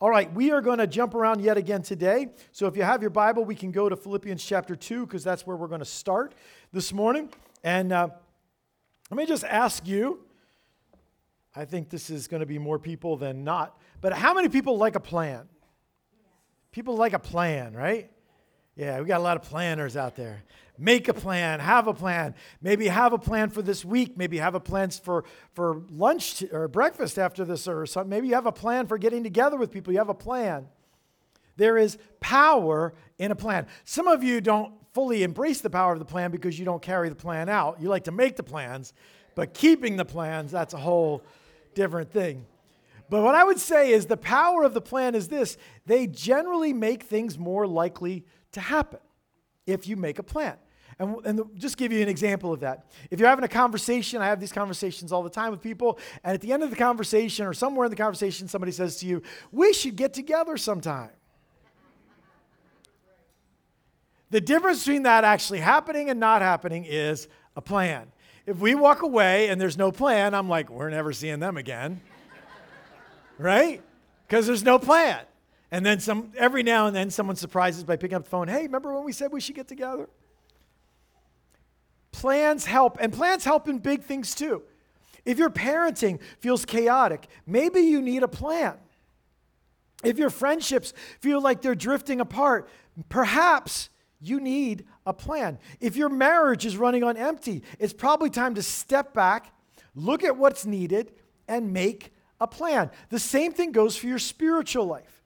All right, we are going to jump around yet again today. So if you have your Bible, we can go to Philippians chapter 2 because that's where we're going to start this morning. And uh, let me just ask you I think this is going to be more people than not, but how many people like a plan? People like a plan, right? Yeah, we got a lot of planners out there make a plan, have a plan. Maybe have a plan for this week. Maybe have a plan for, for lunch or breakfast after this or something. Maybe you have a plan for getting together with people. You have a plan. There is power in a plan. Some of you don't fully embrace the power of the plan because you don't carry the plan out. You like to make the plans, but keeping the plans, that's a whole different thing. But what I would say is the power of the plan is this they generally make things more likely to happen if you make a plan. And, and just give you an example of that. If you're having a conversation, I have these conversations all the time with people, and at the end of the conversation or somewhere in the conversation, somebody says to you, We should get together sometime. The difference between that actually happening and not happening is a plan. If we walk away and there's no plan, I'm like, We're never seeing them again. right? Because there's no plan. And then some every now and then someone surprises by picking up the phone, hey, remember when we said we should get together? Plans help, and plans help in big things too. If your parenting feels chaotic, maybe you need a plan. If your friendships feel like they're drifting apart, perhaps you need a plan. If your marriage is running on empty, it's probably time to step back, look at what's needed, and make a plan. The same thing goes for your spiritual life.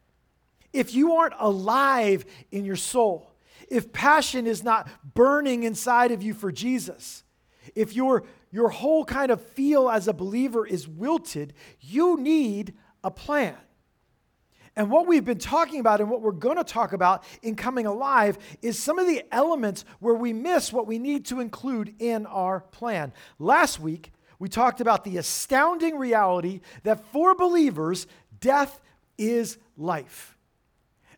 If you aren't alive in your soul, if passion is not burning inside of you for Jesus, if your, your whole kind of feel as a believer is wilted, you need a plan. And what we've been talking about and what we're going to talk about in coming alive is some of the elements where we miss what we need to include in our plan. Last week, we talked about the astounding reality that for believers, death is life.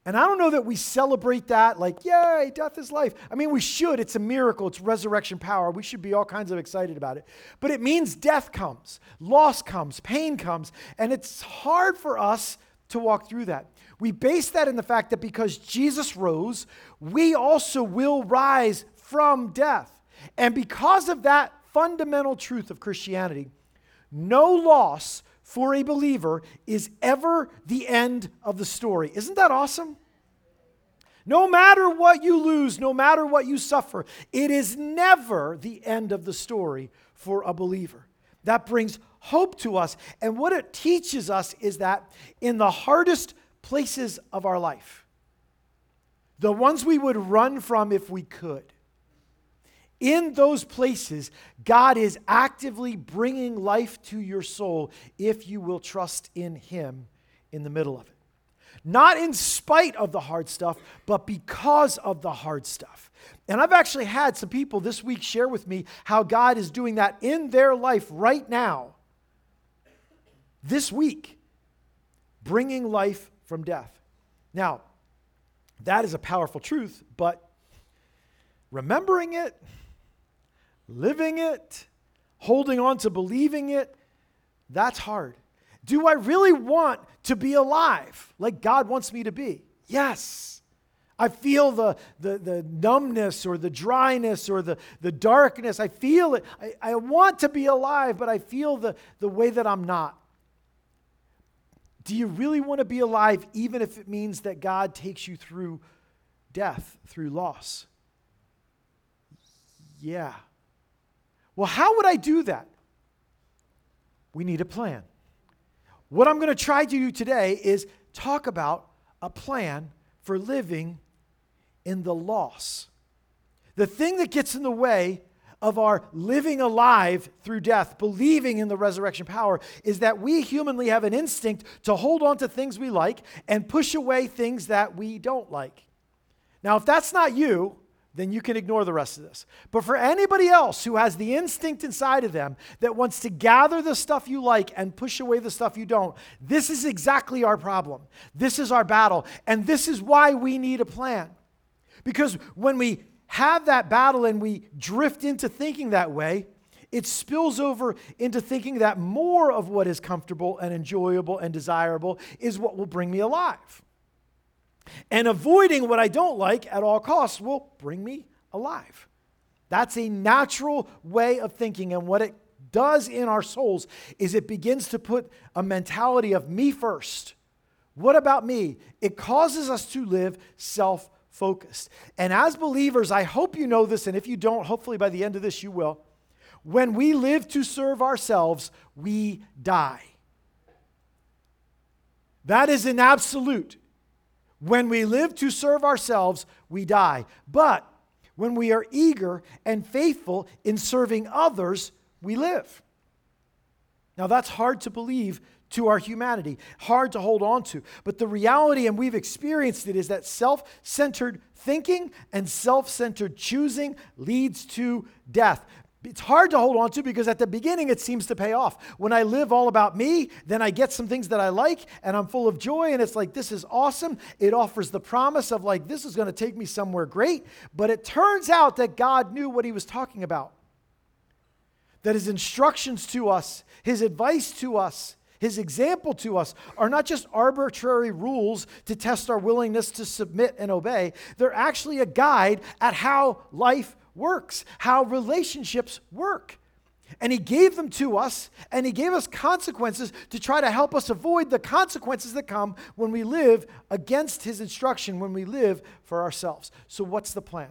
And I don't know that we celebrate that like, yay, death is life. I mean, we should. It's a miracle, it's resurrection power. We should be all kinds of excited about it. But it means death comes, loss comes, pain comes, and it's hard for us to walk through that. We base that in the fact that because Jesus rose, we also will rise from death. And because of that fundamental truth of Christianity, no loss for a believer is ever the end of the story. Isn't that awesome? No matter what you lose, no matter what you suffer, it is never the end of the story for a believer. That brings hope to us. And what it teaches us is that in the hardest places of our life, the ones we would run from if we could, in those places, God is actively bringing life to your soul if you will trust in Him in the middle of it. Not in spite of the hard stuff, but because of the hard stuff. And I've actually had some people this week share with me how God is doing that in their life right now, this week, bringing life from death. Now, that is a powerful truth, but remembering it, living it, holding on to believing it, that's hard. Do I really want to be alive like God wants me to be? Yes. I feel the, the, the numbness or the dryness or the, the darkness. I feel it. I, I want to be alive, but I feel the, the way that I'm not. Do you really want to be alive even if it means that God takes you through death, through loss? Yeah. Well, how would I do that? We need a plan. What I'm going to try to do today is talk about a plan for living in the loss. The thing that gets in the way of our living alive through death, believing in the resurrection power, is that we humanly have an instinct to hold on to things we like and push away things that we don't like. Now, if that's not you, then you can ignore the rest of this. But for anybody else who has the instinct inside of them that wants to gather the stuff you like and push away the stuff you don't, this is exactly our problem. This is our battle. And this is why we need a plan. Because when we have that battle and we drift into thinking that way, it spills over into thinking that more of what is comfortable and enjoyable and desirable is what will bring me alive. And avoiding what I don't like at all costs will bring me alive. That's a natural way of thinking. And what it does in our souls is it begins to put a mentality of me first. What about me? It causes us to live self focused. And as believers, I hope you know this, and if you don't, hopefully by the end of this you will. When we live to serve ourselves, we die. That is an absolute. When we live to serve ourselves, we die. But when we are eager and faithful in serving others, we live. Now, that's hard to believe to our humanity, hard to hold on to. But the reality, and we've experienced it, is that self centered thinking and self centered choosing leads to death it's hard to hold on to because at the beginning it seems to pay off. When I live all about me, then I get some things that I like and I'm full of joy and it's like, this is awesome. It offers the promise of like, this is going to take me somewhere great. But it turns out that God knew what he was talking about. That his instructions to us, his advice to us, his example to us are not just arbitrary rules to test our willingness to submit and obey, they're actually a guide at how life works, how relationships work. And he gave them to us, and he gave us consequences to try to help us avoid the consequences that come when we live against his instruction, when we live for ourselves. So, what's the plan?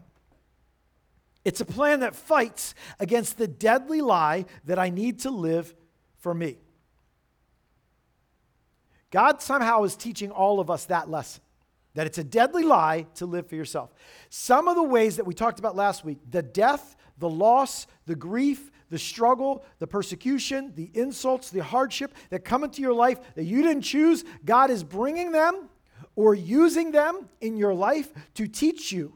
It's a plan that fights against the deadly lie that I need to live for me. God somehow is teaching all of us that lesson that it's a deadly lie to live for yourself. Some of the ways that we talked about last week the death, the loss, the grief, the struggle, the persecution, the insults, the hardship that come into your life that you didn't choose, God is bringing them or using them in your life to teach you.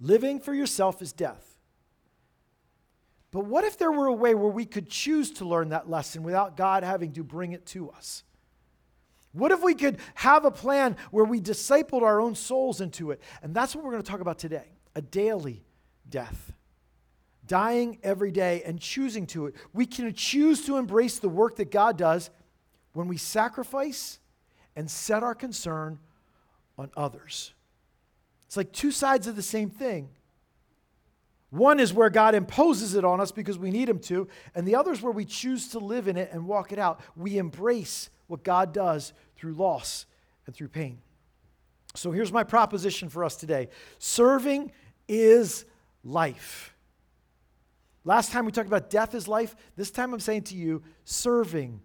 Living for yourself is death. But what if there were a way where we could choose to learn that lesson without God having to bring it to us? What if we could have a plan where we discipled our own souls into it? And that's what we're going to talk about today a daily death. Dying every day and choosing to it. We can choose to embrace the work that God does when we sacrifice and set our concern on others. It's like two sides of the same thing. One is where God imposes it on us because we need Him to, and the other is where we choose to live in it and walk it out. We embrace what God does through loss and through pain. So here's my proposition for us today serving is life. Last time we talked about death is life. This time I'm saying to you, serving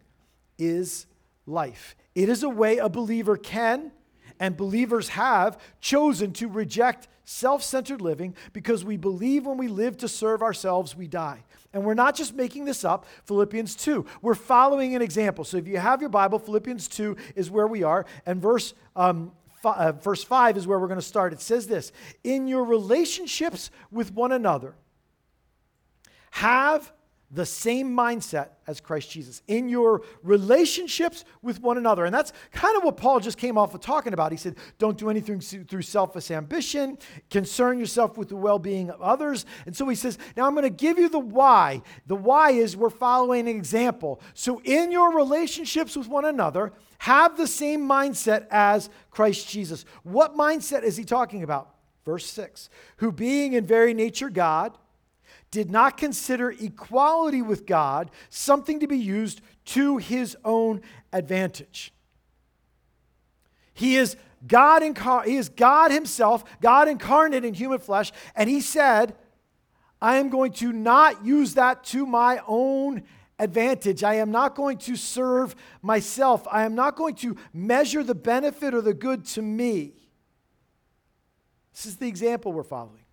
is life. It is a way a believer can and believers have chosen to reject self centered living because we believe when we live to serve ourselves, we die. And we're not just making this up, Philippians 2. We're following an example. So if you have your Bible, Philippians 2 is where we are, and verse, um, f- uh, verse 5 is where we're going to start. It says this In your relationships with one another, have the same mindset as Christ Jesus in your relationships with one another. And that's kind of what Paul just came off of talking about. He said, Don't do anything through selfish ambition, concern yourself with the well being of others. And so he says, Now I'm going to give you the why. The why is we're following an example. So in your relationships with one another, have the same mindset as Christ Jesus. What mindset is he talking about? Verse 6 Who being in very nature God, did not consider equality with God something to be used to his own advantage. He is God incar- he is God himself, God incarnate in human flesh, and he said, I am going to not use that to my own advantage. I am not going to serve myself. I am not going to measure the benefit or the good to me. This is the example we're following.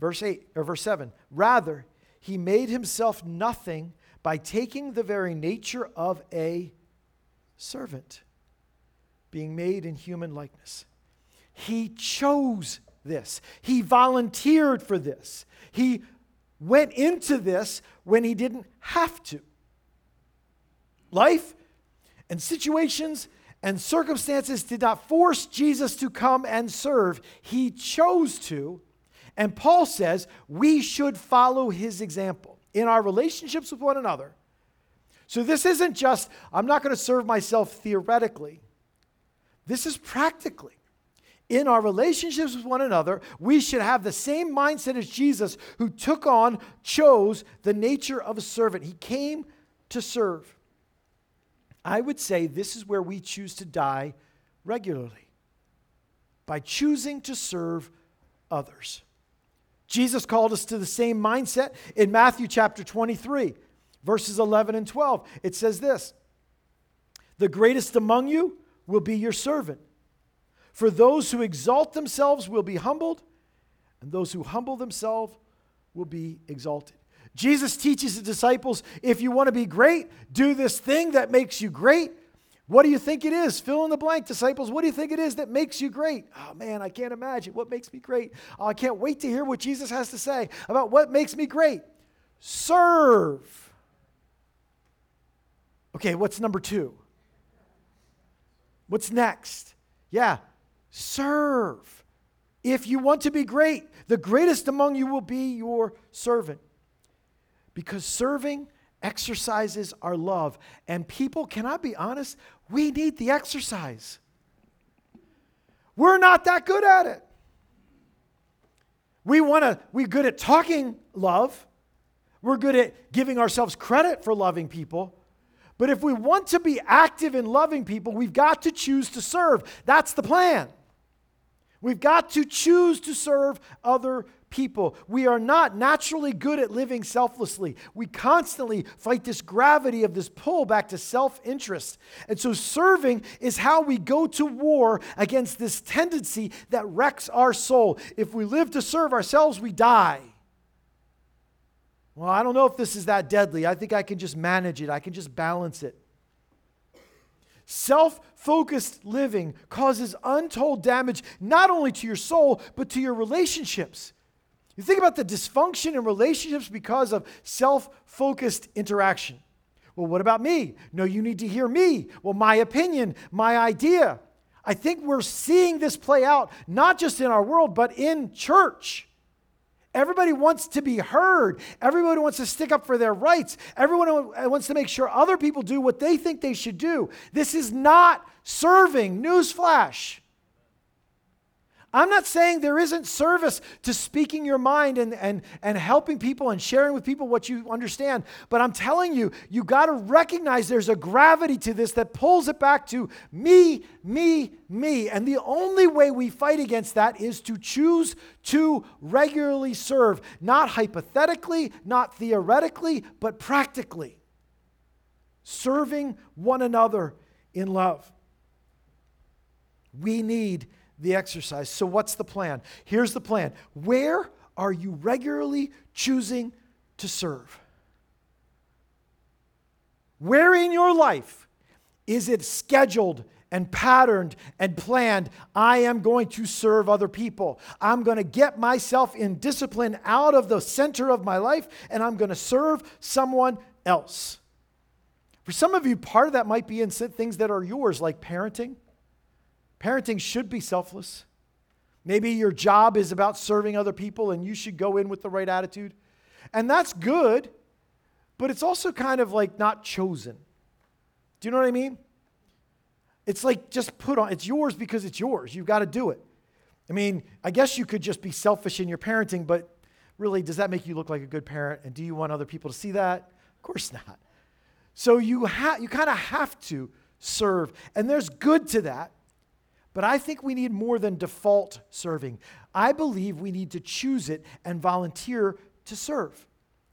Verse 8 or verse 7. Rather, he made himself nothing by taking the very nature of a servant, being made in human likeness. He chose this. He volunteered for this. He went into this when he didn't have to. Life and situations and circumstances did not force Jesus to come and serve. He chose to and Paul says we should follow his example. in our relationships with one another. So this isn't just, I'm not going to serve myself theoretically. This is practically. In our relationships with one another, we should have the same mindset as Jesus, who took on, chose the nature of a servant. He came to serve. I would say this is where we choose to die regularly by choosing to serve others. Jesus called us to the same mindset in Matthew chapter 23, verses 11 and 12. It says this The greatest among you will be your servant. For those who exalt themselves will be humbled, and those who humble themselves will be exalted. Jesus teaches the disciples if you want to be great, do this thing that makes you great. What do you think it is? Fill in the blank, disciples. What do you think it is that makes you great? Oh man, I can't imagine what makes me great. Oh, I can't wait to hear what Jesus has to say about what makes me great. Serve. Okay, what's number two? What's next? Yeah, serve. If you want to be great, the greatest among you will be your servant because serving exercises our love. And people, can I be honest? We need the exercise. We're not that good at it. We want to, we're good at talking love. We're good at giving ourselves credit for loving people. But if we want to be active in loving people, we've got to choose to serve. That's the plan. We've got to choose to serve other people. We are not naturally good at living selflessly. We constantly fight this gravity of this pull back to self interest. And so, serving is how we go to war against this tendency that wrecks our soul. If we live to serve ourselves, we die. Well, I don't know if this is that deadly. I think I can just manage it, I can just balance it. Self focused living causes untold damage not only to your soul, but to your relationships. You think about the dysfunction in relationships because of self focused interaction. Well, what about me? No, you need to hear me. Well, my opinion, my idea. I think we're seeing this play out not just in our world, but in church. Everybody wants to be heard. Everybody wants to stick up for their rights. Everyone wants to make sure other people do what they think they should do. This is not serving. Newsflash. I'm not saying there isn't service to speaking your mind and, and, and helping people and sharing with people what you understand, but I'm telling you, you got to recognize there's a gravity to this that pulls it back to me, me, me. And the only way we fight against that is to choose to regularly serve, not hypothetically, not theoretically, but practically. Serving one another in love. We need the exercise. So, what's the plan? Here's the plan. Where are you regularly choosing to serve? Where in your life is it scheduled and patterned and planned? I am going to serve other people. I'm going to get myself in discipline out of the center of my life and I'm going to serve someone else. For some of you, part of that might be in things that are yours, like parenting Parenting should be selfless. Maybe your job is about serving other people and you should go in with the right attitude. And that's good, but it's also kind of like not chosen. Do you know what I mean? It's like just put on, it's yours because it's yours. You've got to do it. I mean, I guess you could just be selfish in your parenting, but really, does that make you look like a good parent? And do you want other people to see that? Of course not. So you, ha- you kind of have to serve. And there's good to that. But I think we need more than default serving. I believe we need to choose it and volunteer to serve.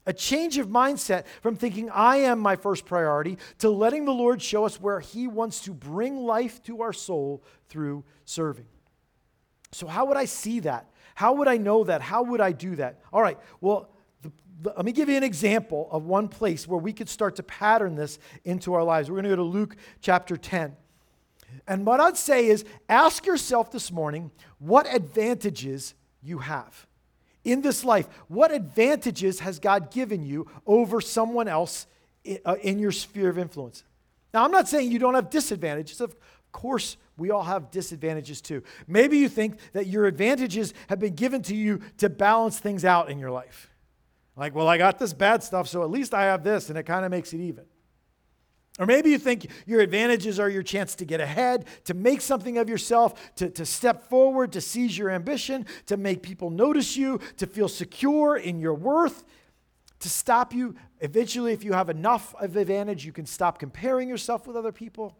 A change of mindset from thinking I am my first priority to letting the Lord show us where He wants to bring life to our soul through serving. So, how would I see that? How would I know that? How would I do that? All right, well, the, the, let me give you an example of one place where we could start to pattern this into our lives. We're going to go to Luke chapter 10. And what I'd say is ask yourself this morning what advantages you have in this life. What advantages has God given you over someone else uh, in your sphere of influence? Now, I'm not saying you don't have disadvantages. Of course, we all have disadvantages too. Maybe you think that your advantages have been given to you to balance things out in your life. Like, well, I got this bad stuff, so at least I have this, and it kind of makes it even. Or maybe you think your advantages are your chance to get ahead, to make something of yourself, to, to step forward, to seize your ambition, to make people notice you, to feel secure in your worth, to stop you. Eventually, if you have enough of advantage, you can stop comparing yourself with other people.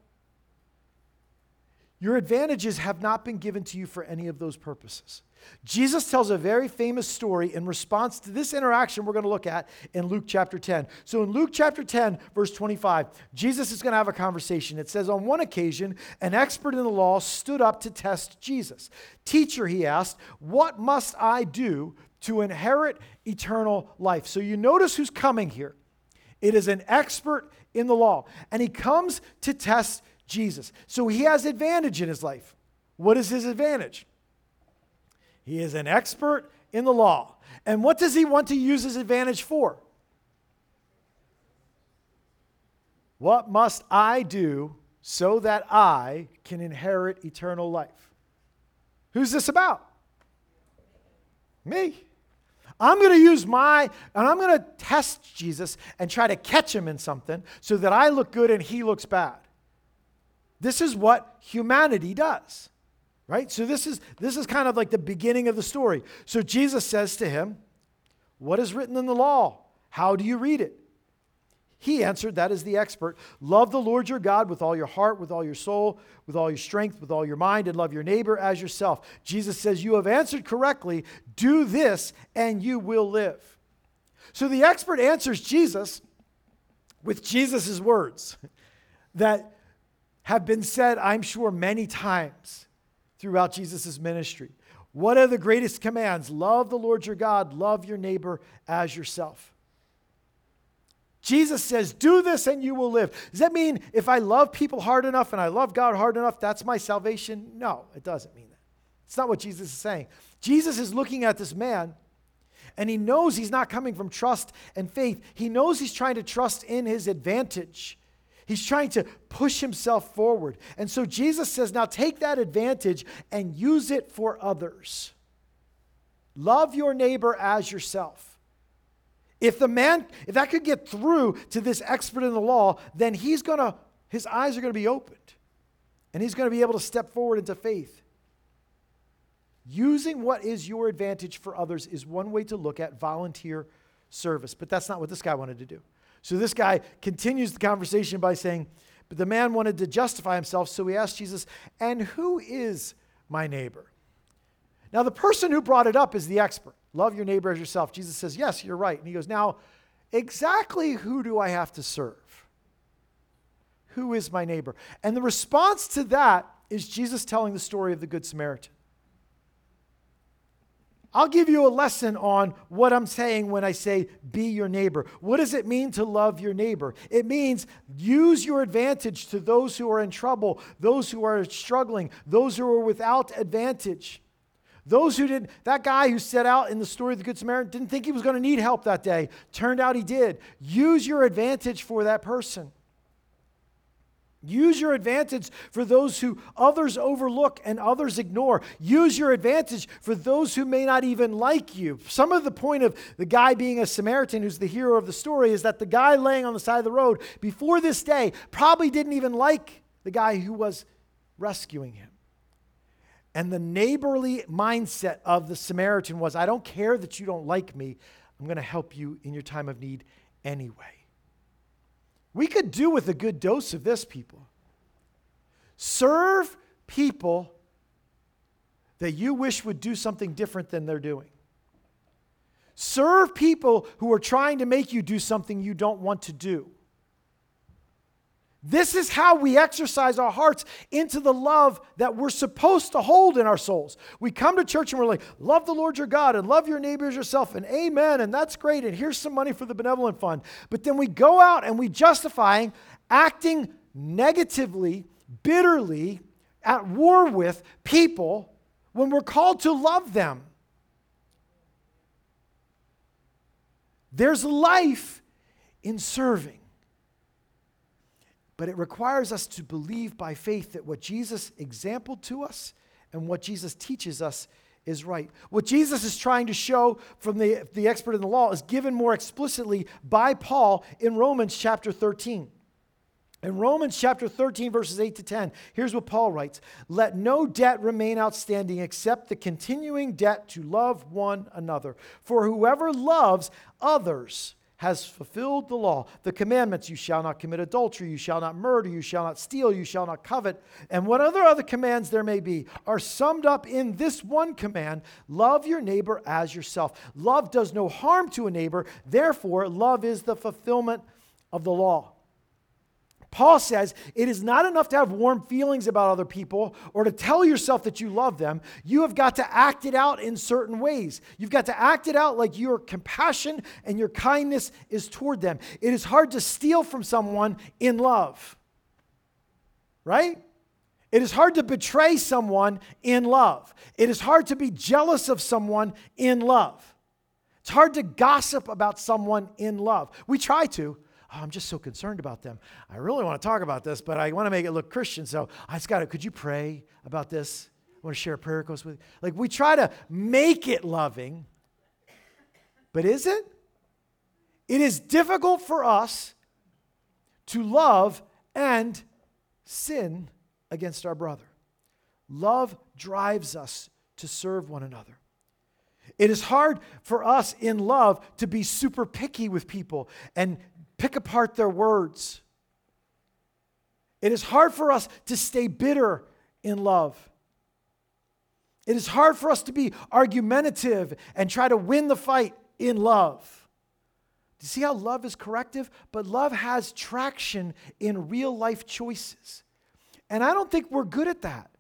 Your advantages have not been given to you for any of those purposes. Jesus tells a very famous story in response to this interaction we're going to look at in Luke chapter 10. So, in Luke chapter 10, verse 25, Jesus is going to have a conversation. It says, On one occasion, an expert in the law stood up to test Jesus. Teacher, he asked, What must I do to inherit eternal life? So, you notice who's coming here. It is an expert in the law, and he comes to test Jesus. So he has advantage in his life. What is his advantage? He is an expert in the law. And what does he want to use his advantage for? What must I do so that I can inherit eternal life? Who's this about? Me. I'm going to use my, and I'm going to test Jesus and try to catch him in something so that I look good and he looks bad. This is what humanity does. Right? So this is this is kind of like the beginning of the story. So Jesus says to him, "What is written in the law? How do you read it?" He answered, that is the expert, love the Lord your God with all your heart, with all your soul, with all your strength, with all your mind, and love your neighbor as yourself. Jesus says, You have answered correctly. Do this, and you will live. So the expert answers Jesus with Jesus' words that have been said, I'm sure, many times throughout Jesus' ministry. What are the greatest commands? Love the Lord your God, love your neighbor as yourself. Jesus says, Do this and you will live. Does that mean if I love people hard enough and I love God hard enough, that's my salvation? No, it doesn't mean that. It's not what Jesus is saying. Jesus is looking at this man and he knows he's not coming from trust and faith. He knows he's trying to trust in his advantage. He's trying to push himself forward. And so Jesus says, now take that advantage and use it for others. Love your neighbor as yourself. If the man, if that could get through to this expert in the law, then he's to, his eyes are to be opened and he's to be able to step forward into faith. Using what is your advantage for others is one way to look at volunteer service, but that's not what this guy wanted to do. So this guy continues the conversation by saying, But the man wanted to justify himself, so he asked Jesus, And who is my neighbor? Now, the person who brought it up is the expert. Love your neighbor as yourself. Jesus says, Yes, you're right. And he goes, Now, exactly who do I have to serve? Who is my neighbor? And the response to that is Jesus telling the story of the Good Samaritan. I'll give you a lesson on what I'm saying when I say be your neighbor. What does it mean to love your neighbor? It means use your advantage to those who are in trouble, those who are struggling, those who are without advantage. Those who didn't, that guy who set out in the story of the Good Samaritan didn't think he was going to need help that day. Turned out he did. Use your advantage for that person. Use your advantage for those who others overlook and others ignore. Use your advantage for those who may not even like you. Some of the point of the guy being a Samaritan, who's the hero of the story, is that the guy laying on the side of the road before this day probably didn't even like the guy who was rescuing him. And the neighborly mindset of the Samaritan was I don't care that you don't like me, I'm going to help you in your time of need anyway. We could do with a good dose of this, people. Serve people that you wish would do something different than they're doing. Serve people who are trying to make you do something you don't want to do. This is how we exercise our hearts into the love that we're supposed to hold in our souls. We come to church and we're like, love the Lord your God and love your neighbors yourself, and amen, and that's great, and here's some money for the benevolent fund. But then we go out and we justifying acting negatively, bitterly, at war with people when we're called to love them. There's life in serving. But it requires us to believe by faith that what Jesus exampled to us and what Jesus teaches us is right. What Jesus is trying to show from the, the expert in the law is given more explicitly by Paul in Romans chapter 13. In Romans chapter 13, verses 8 to 10, here's what Paul writes Let no debt remain outstanding except the continuing debt to love one another. For whoever loves others has fulfilled the law. The commandments you shall not commit adultery, you shall not murder, you shall not steal, you shall not covet, and what other other commands there may be are summed up in this one command love your neighbor as yourself. Love does no harm to a neighbor, therefore, love is the fulfillment of the law. Paul says it is not enough to have warm feelings about other people or to tell yourself that you love them. You have got to act it out in certain ways. You've got to act it out like your compassion and your kindness is toward them. It is hard to steal from someone in love, right? It is hard to betray someone in love. It is hard to be jealous of someone in love. It's hard to gossip about someone in love. We try to. Oh, I'm just so concerned about them. I really want to talk about this, but I want to make it look Christian. So I just got to, could you pray about this? I want to share a prayer request with you. Like we try to make it loving, but is it? It is difficult for us to love and sin against our brother. Love drives us to serve one another. It is hard for us in love to be super picky with people and pick apart their words. It is hard for us to stay bitter in love. It is hard for us to be argumentative and try to win the fight in love. Do you see how love is corrective? But love has traction in real life choices. And I don't think we're good at that.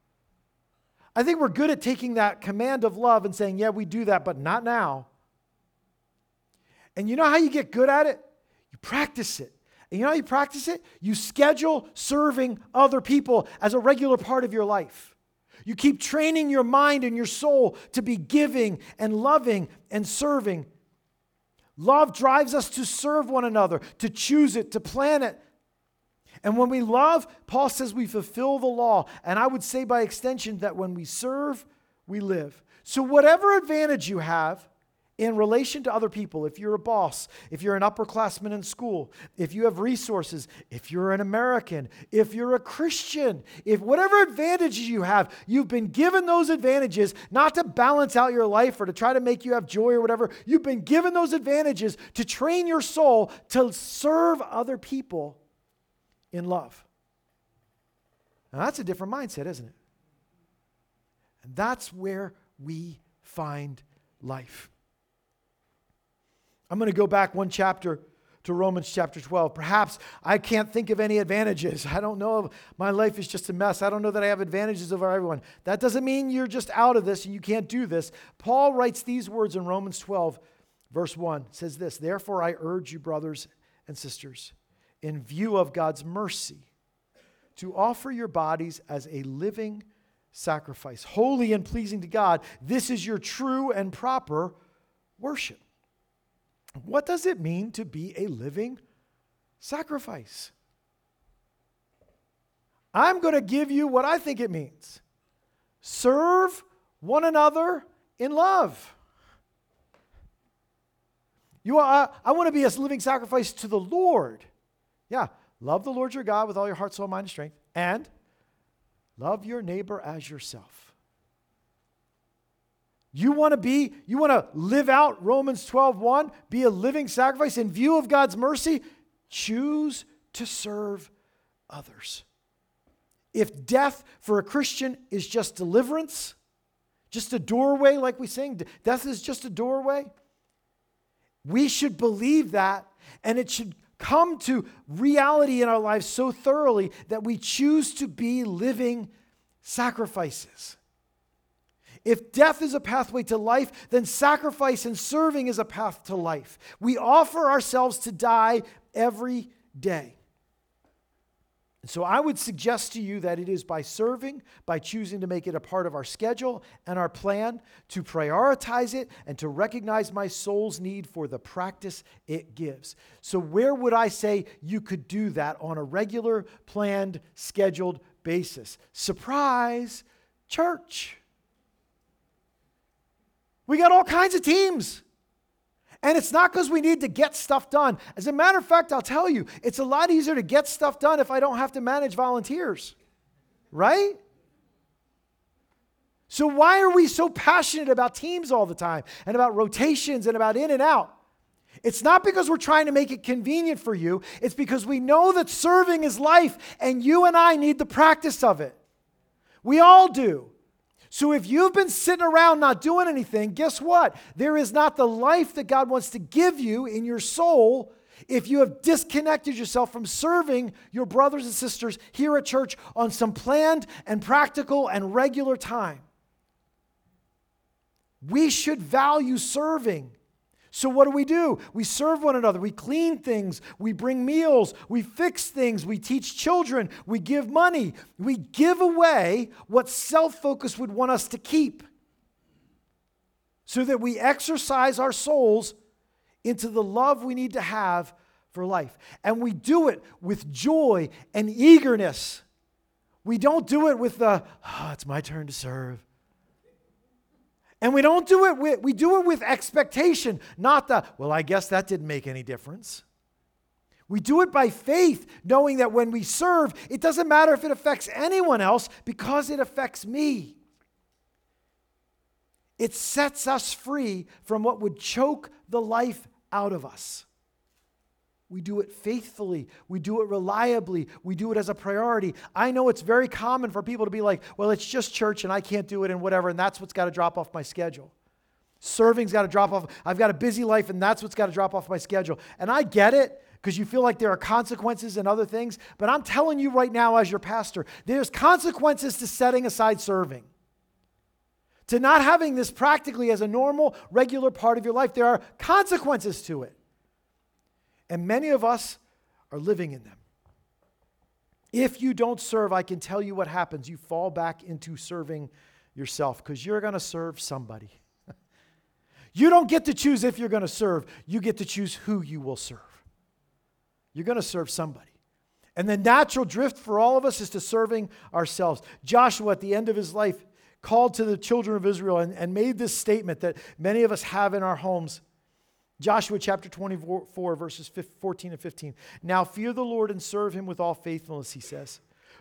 I think we're good at taking that command of love and saying, yeah, we do that, but not now. And you know how you get good at it? You practice it. And you know how you practice it? You schedule serving other people as a regular part of your life. You keep training your mind and your soul to be giving and loving and serving. Love drives us to serve one another, to choose it, to plan it. And when we love, Paul says we fulfill the law. And I would say by extension that when we serve, we live. So, whatever advantage you have, in relation to other people, if you're a boss, if you're an upperclassman in school, if you have resources, if you're an American, if you're a Christian, if whatever advantages you have, you've been given those advantages not to balance out your life or to try to make you have joy or whatever. You've been given those advantages to train your soul to serve other people in love. Now, that's a different mindset, isn't it? And that's where we find life. I'm going to go back one chapter to Romans chapter 12. Perhaps I can't think of any advantages. I don't know. My life is just a mess. I don't know that I have advantages over everyone. That doesn't mean you're just out of this and you can't do this. Paul writes these words in Romans 12, verse 1 says this Therefore, I urge you, brothers and sisters, in view of God's mercy, to offer your bodies as a living sacrifice, holy and pleasing to God. This is your true and proper worship. What does it mean to be a living sacrifice? I'm going to give you what I think it means serve one another in love. You are, I want to be a living sacrifice to the Lord. Yeah, love the Lord your God with all your heart, soul, mind, and strength, and love your neighbor as yourself. You want to be, you want to live out Romans 12, 1, be a living sacrifice in view of God's mercy? Choose to serve others. If death for a Christian is just deliverance, just a doorway, like we sing, death is just a doorway, we should believe that and it should come to reality in our lives so thoroughly that we choose to be living sacrifices. If death is a pathway to life, then sacrifice and serving is a path to life. We offer ourselves to die every day. And so I would suggest to you that it is by serving, by choosing to make it a part of our schedule and our plan, to prioritize it and to recognize my soul's need for the practice it gives. So, where would I say you could do that on a regular, planned, scheduled basis? Surprise, church. We got all kinds of teams. And it's not because we need to get stuff done. As a matter of fact, I'll tell you, it's a lot easier to get stuff done if I don't have to manage volunteers, right? So, why are we so passionate about teams all the time and about rotations and about in and out? It's not because we're trying to make it convenient for you, it's because we know that serving is life and you and I need the practice of it. We all do. So if you've been sitting around not doing anything, guess what? There is not the life that God wants to give you in your soul if you have disconnected yourself from serving your brothers and sisters here at church on some planned and practical and regular time. We should value serving. So, what do we do? We serve one another. We clean things. We bring meals. We fix things. We teach children. We give money. We give away what self focus would want us to keep so that we exercise our souls into the love we need to have for life. And we do it with joy and eagerness. We don't do it with the, oh, it's my turn to serve. And we don't do it with, we do it with expectation, not the, well, I guess that didn't make any difference. We do it by faith, knowing that when we serve, it doesn't matter if it affects anyone else because it affects me. It sets us free from what would choke the life out of us. We do it faithfully. We do it reliably. We do it as a priority. I know it's very common for people to be like, well, it's just church and I can't do it and whatever, and that's what's got to drop off my schedule. Serving's got to drop off. I've got a busy life and that's what's got to drop off my schedule. And I get it because you feel like there are consequences and other things, but I'm telling you right now, as your pastor, there's consequences to setting aside serving. To not having this practically as a normal, regular part of your life, there are consequences to it. And many of us are living in them. If you don't serve, I can tell you what happens. You fall back into serving yourself because you're going to serve somebody. you don't get to choose if you're going to serve, you get to choose who you will serve. You're going to serve somebody. And the natural drift for all of us is to serving ourselves. Joshua, at the end of his life, called to the children of Israel and, and made this statement that many of us have in our homes. Joshua chapter 24, verses 14 and 15. Now fear the Lord and serve him with all faithfulness, he says.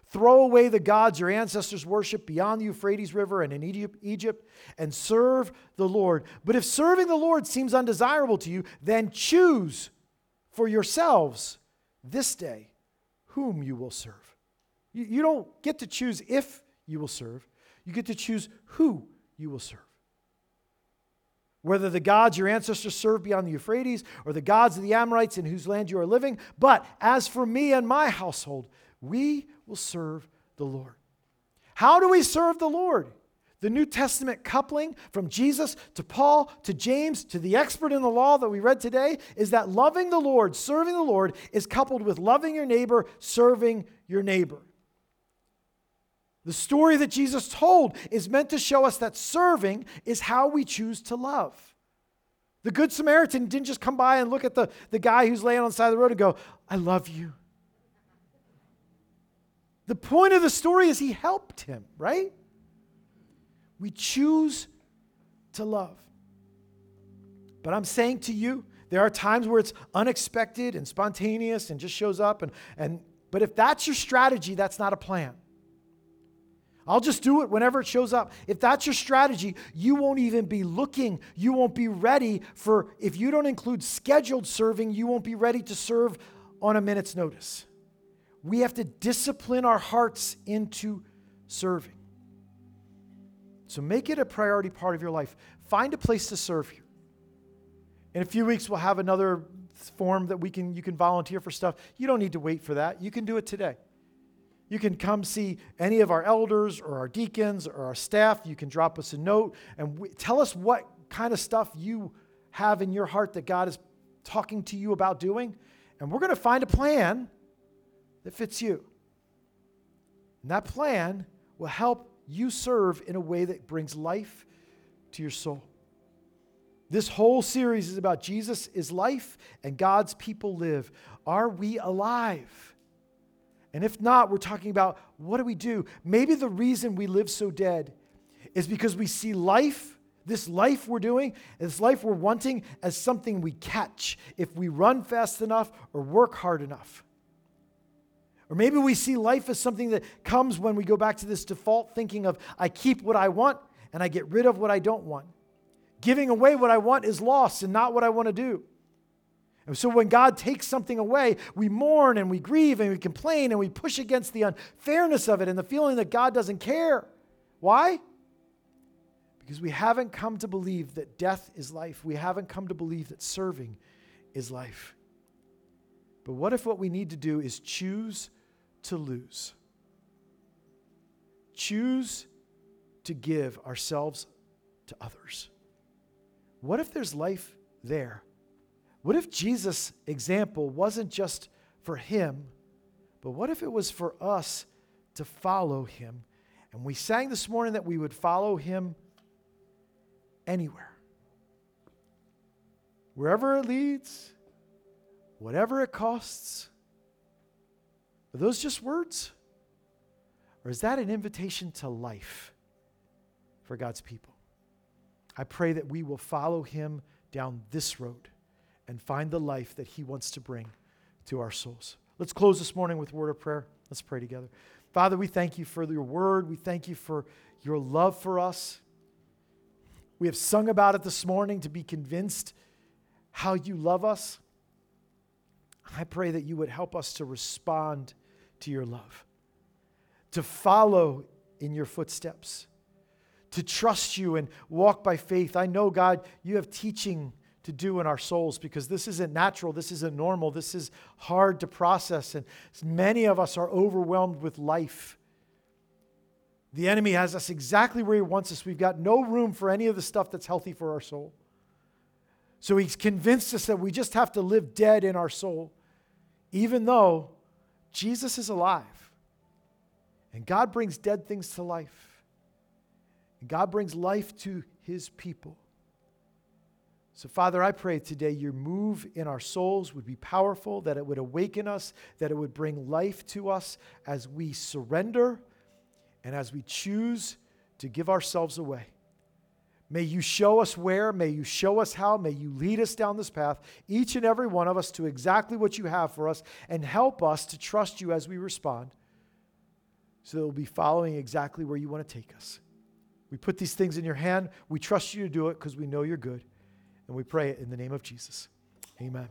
Throw away the gods your ancestors worshiped beyond the Euphrates River and in Egypt and serve the Lord. But if serving the Lord seems undesirable to you, then choose for yourselves this day whom you will serve. You, don't get to choose if you will serve, you get to choose who you will serve whether the gods your ancestors served beyond the Euphrates or the gods of the Amorites in whose land you are living. But as for me and my household, we will serve the Lord. How do we serve the Lord? The New Testament coupling from Jesus to Paul to James to the expert in the law that we read today is that loving the Lord, serving the Lord, is coupled with loving your neighbor, serving your neighbor. The story that Jesus told is meant to show us that serving is how we choose to love. The Good Samaritan didn't just come by and look at the, the guy who's laying on the side of the road and go, I love you. The point of the story is he helped him, right? We choose to love. But I'm saying to you, there are times where it's unexpected and spontaneous and just shows up. And, and, but if that's your strategy, that's not a plan. I'll just do it whenever it shows up. If that's your strategy, you won't even be looking. You won't be ready for, if you don't include scheduled serving, you won't be ready to serve on a minute's notice. We have to discipline our hearts into serving. So make it a priority part of your life. Find a place to serve here. In a few weeks, we'll have another form that we can you can volunteer for stuff. You don't need to wait for that. You can do it today. You can come see any of our elders or our deacons or our staff. You can drop us a note and we, tell us what kind of stuff you have in your heart that God is talking to you about doing. And we're going to find a plan that fits you. And that plan will help you serve in a way that brings life to your soul. This whole series is about Jesus is life and God's people live. Are we alive? And if not, we're talking about what do we do? Maybe the reason we live so dead is because we see life, this life we're doing, this life we're wanting, as something we catch if we run fast enough or work hard enough. Or maybe we see life as something that comes when we go back to this default thinking of, I keep what I want and I get rid of what I don't want. Giving away what I want is loss and not what I want to do. And so when God takes something away, we mourn and we grieve and we complain and we push against the unfairness of it and the feeling that God doesn't care. Why? Because we haven't come to believe that death is life. We haven't come to believe that serving is life. But what if what we need to do is choose to lose? Choose to give ourselves to others. What if there's life there? What if Jesus' example wasn't just for him, but what if it was for us to follow him? And we sang this morning that we would follow him anywhere. Wherever it leads, whatever it costs. Are those just words? Or is that an invitation to life for God's people? I pray that we will follow him down this road and find the life that He wants to bring to our souls. Let's close this morning with word of prayer. Let's pray together. Father, we thank you for your word. We thank you for your love for us. We have sung about it this morning to be convinced how you love us. I pray that you would help us to respond to your love, to follow in your footsteps, to trust you and walk by faith. I know, God, you have teaching to do in our souls because this isn't natural, this isn't normal, this is hard to process. And many of us are overwhelmed with life. The enemy has us exactly where he wants us. We've got no room for any of the stuff that's healthy for our soul. So he's convinced us that we just have to live dead in our soul, even though Jesus is alive. And God brings dead things to life. And God brings life to his people. So, Father, I pray today your move in our souls would be powerful, that it would awaken us, that it would bring life to us as we surrender and as we choose to give ourselves away. May you show us where, may you show us how, may you lead us down this path, each and every one of us, to exactly what you have for us, and help us to trust you as we respond so that we'll be following exactly where you want to take us. We put these things in your hand. We trust you to do it because we know you're good. And we pray it in the name of Jesus. Amen.